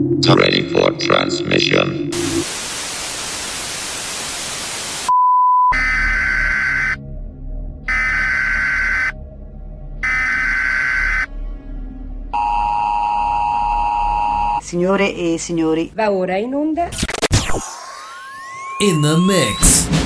Ready for transmission. Signore e signori, Va ora in onda In the mix.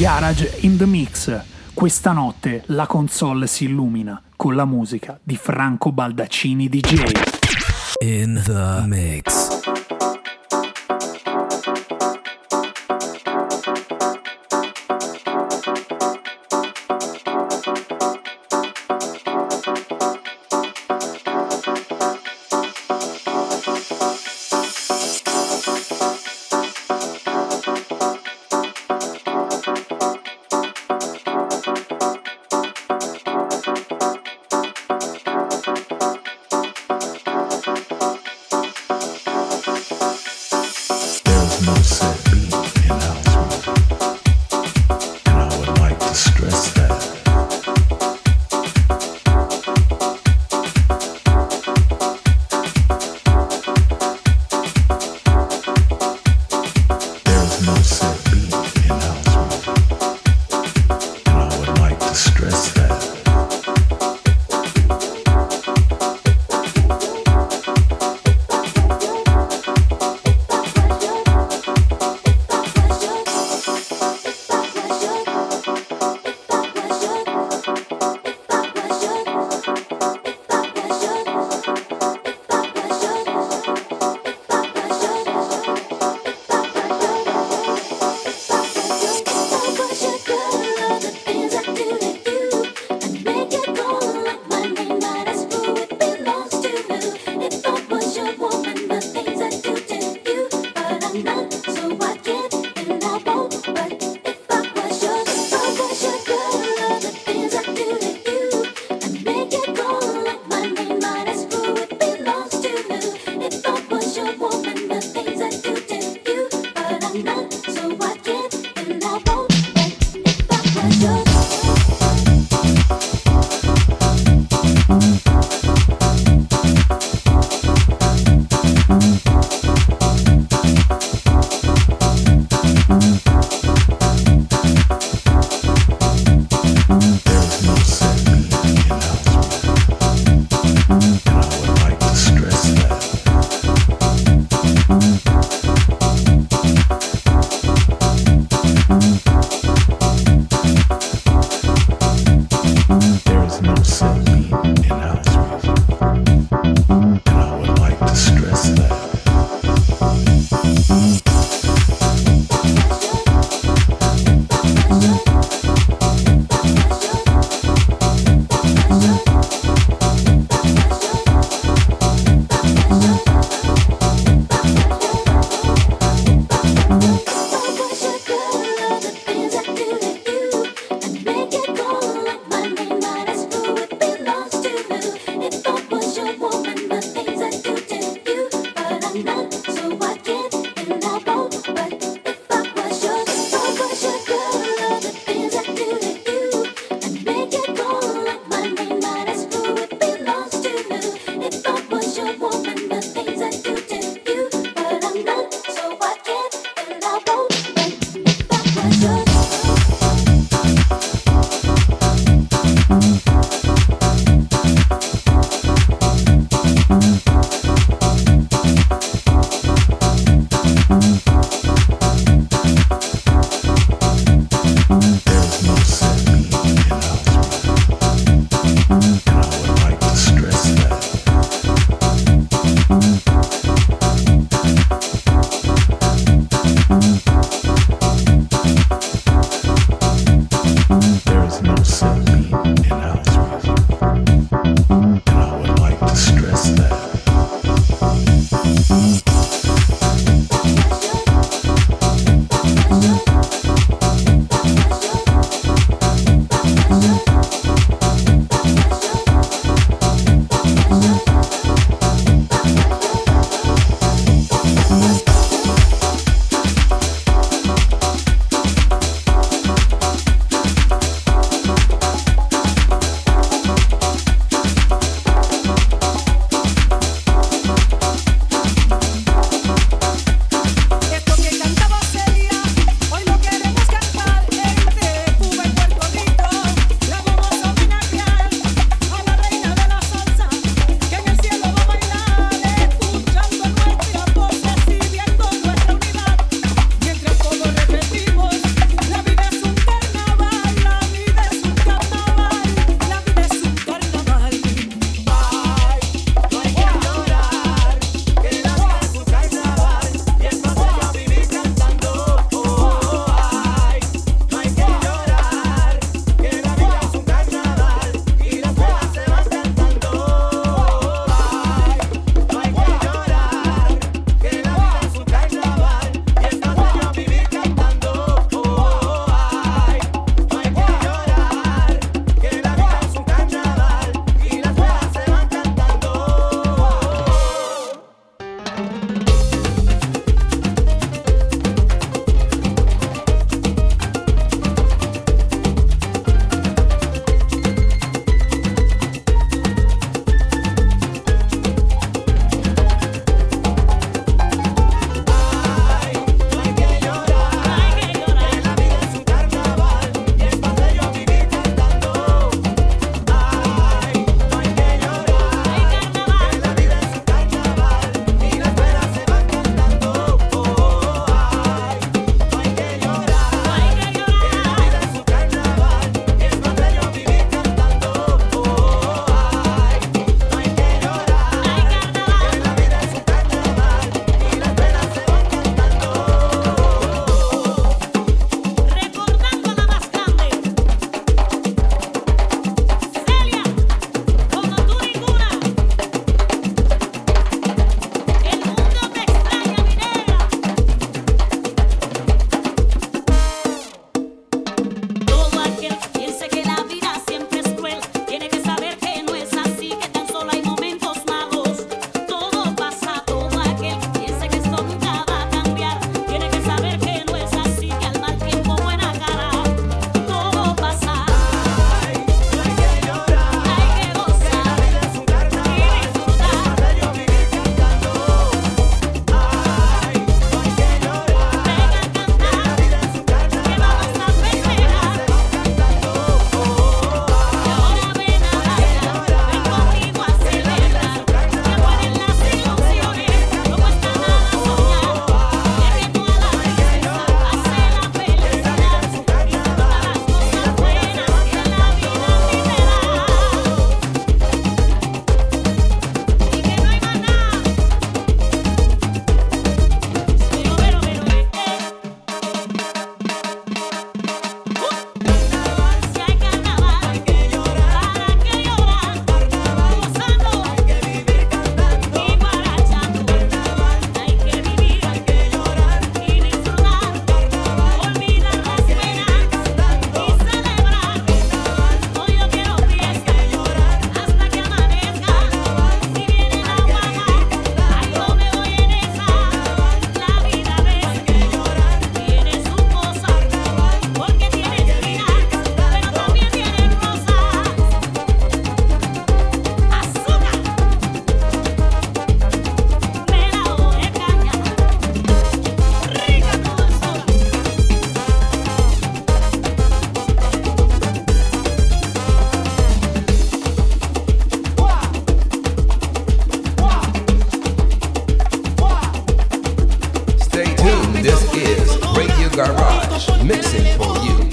Garage in the Mix. Questa notte la console si illumina con la musica di Franco Baldaccini DJ. In the mix.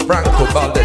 Franco Ball.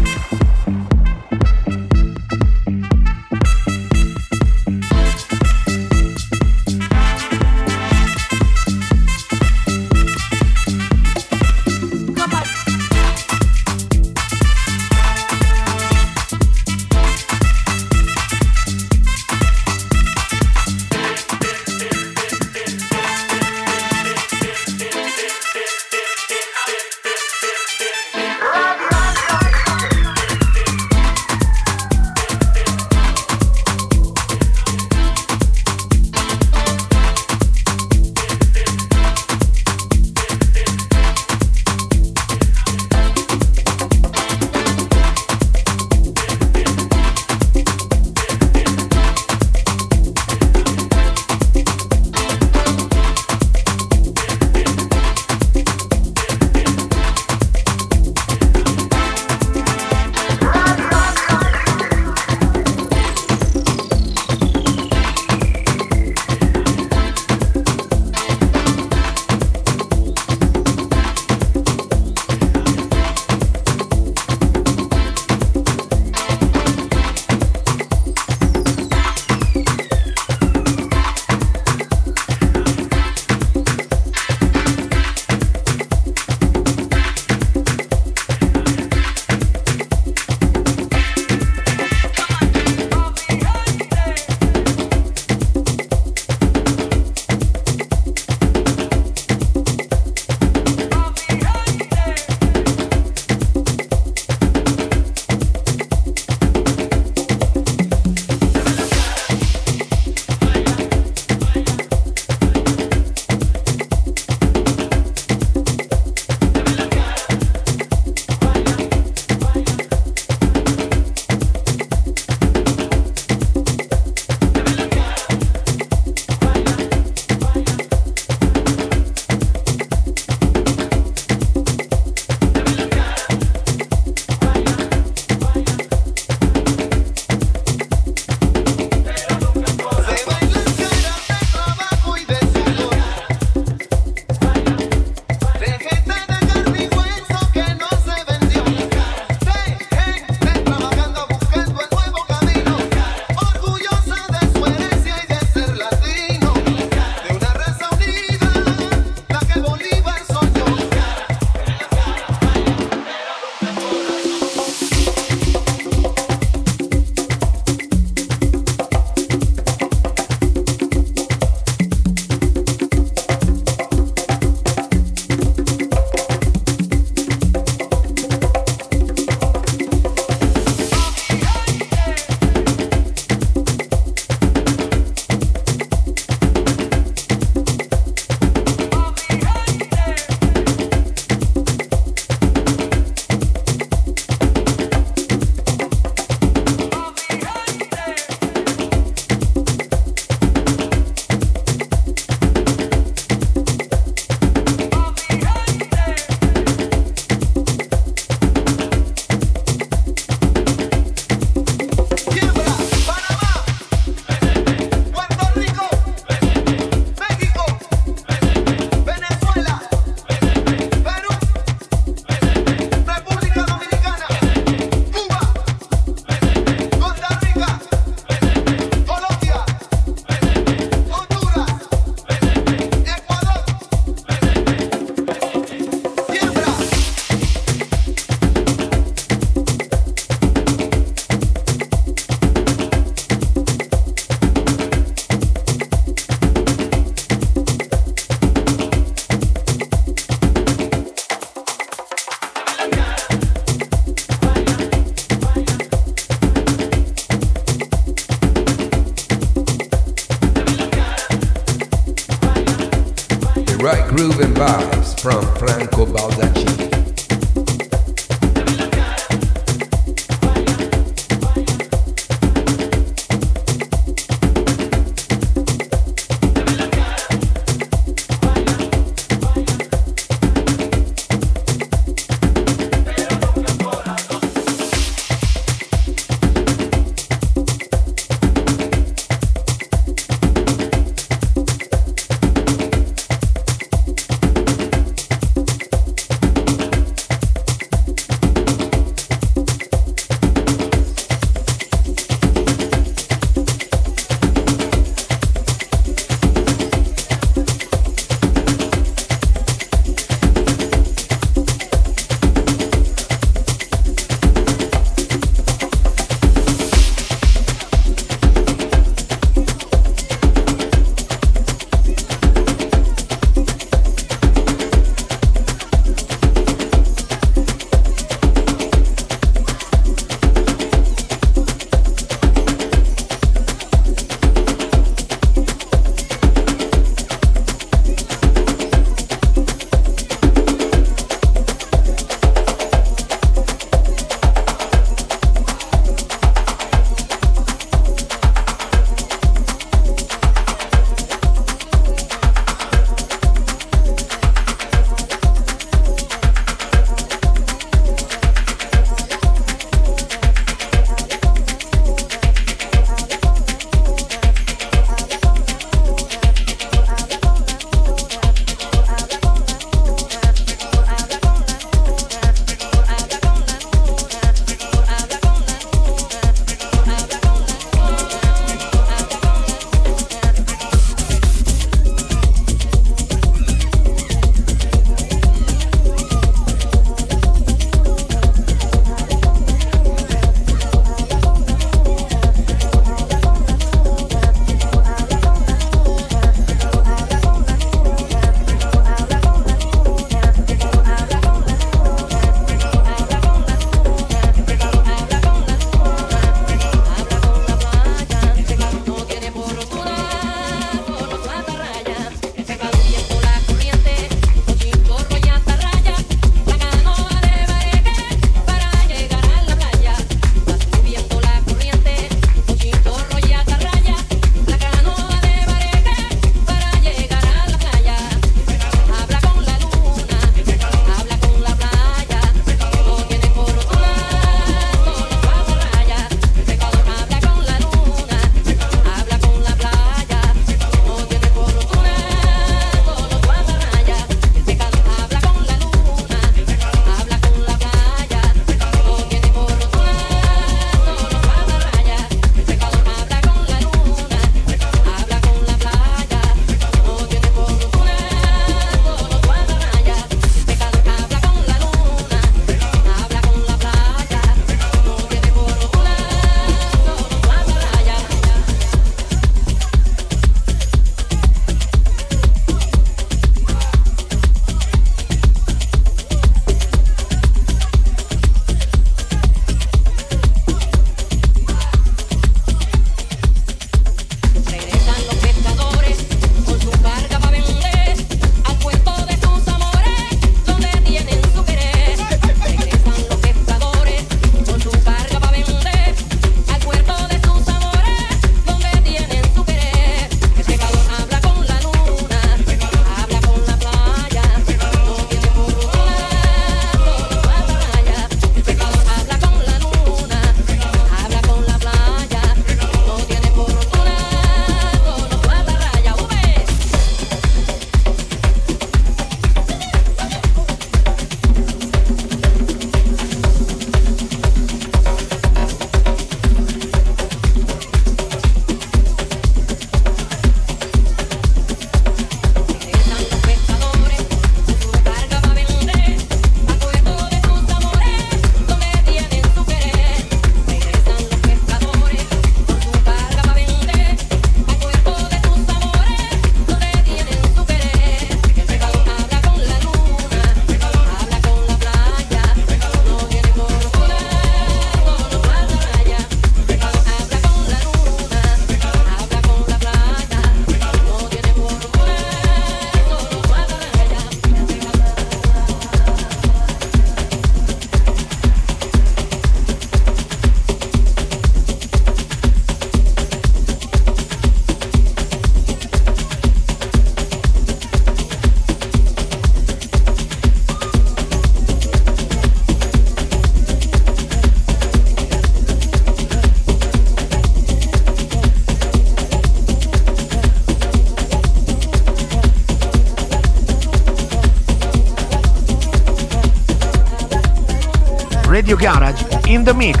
The mix.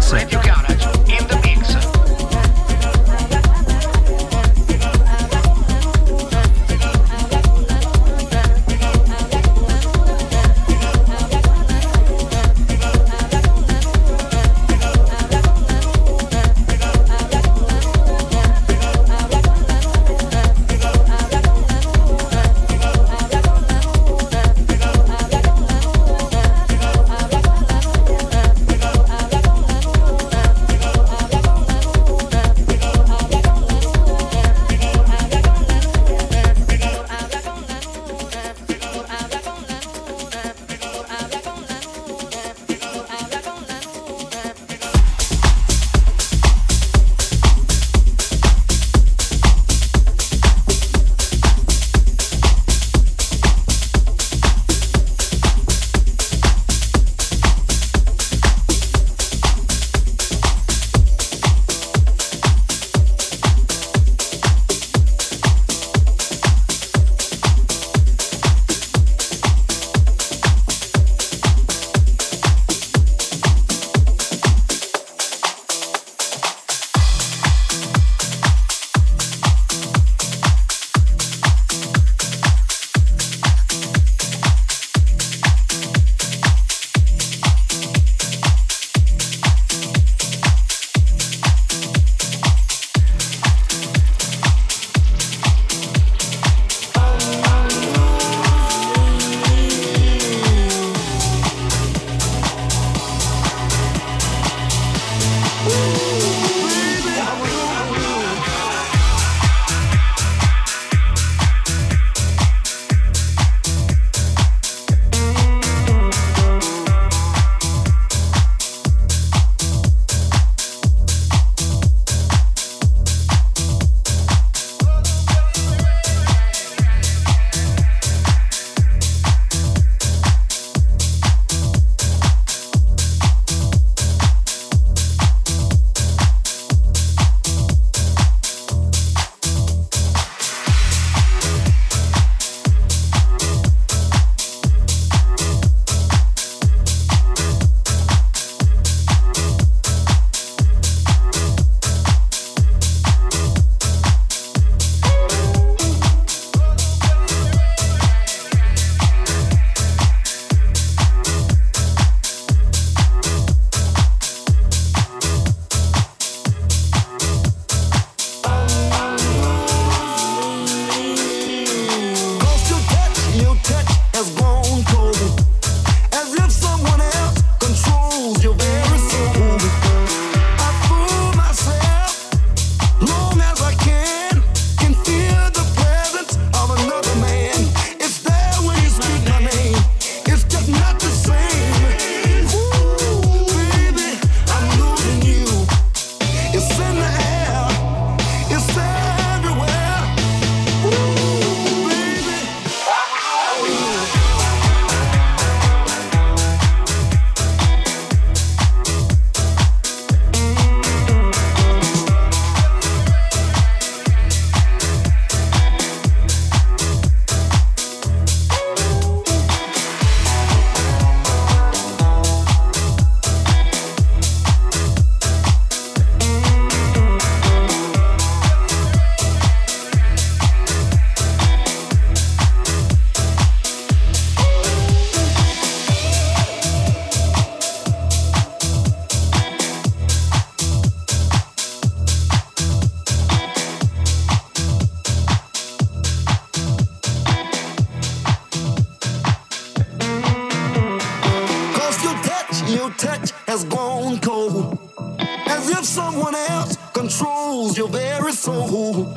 soul.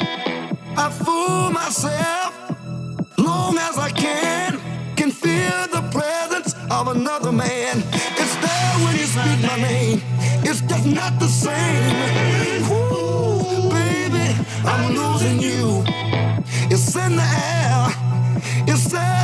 I fool myself long as I can, can feel the presence of another man. It's there when you speak my name, it's just not the same. Ooh, baby, I'm losing you. It's in the air, it's there.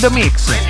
The Mix.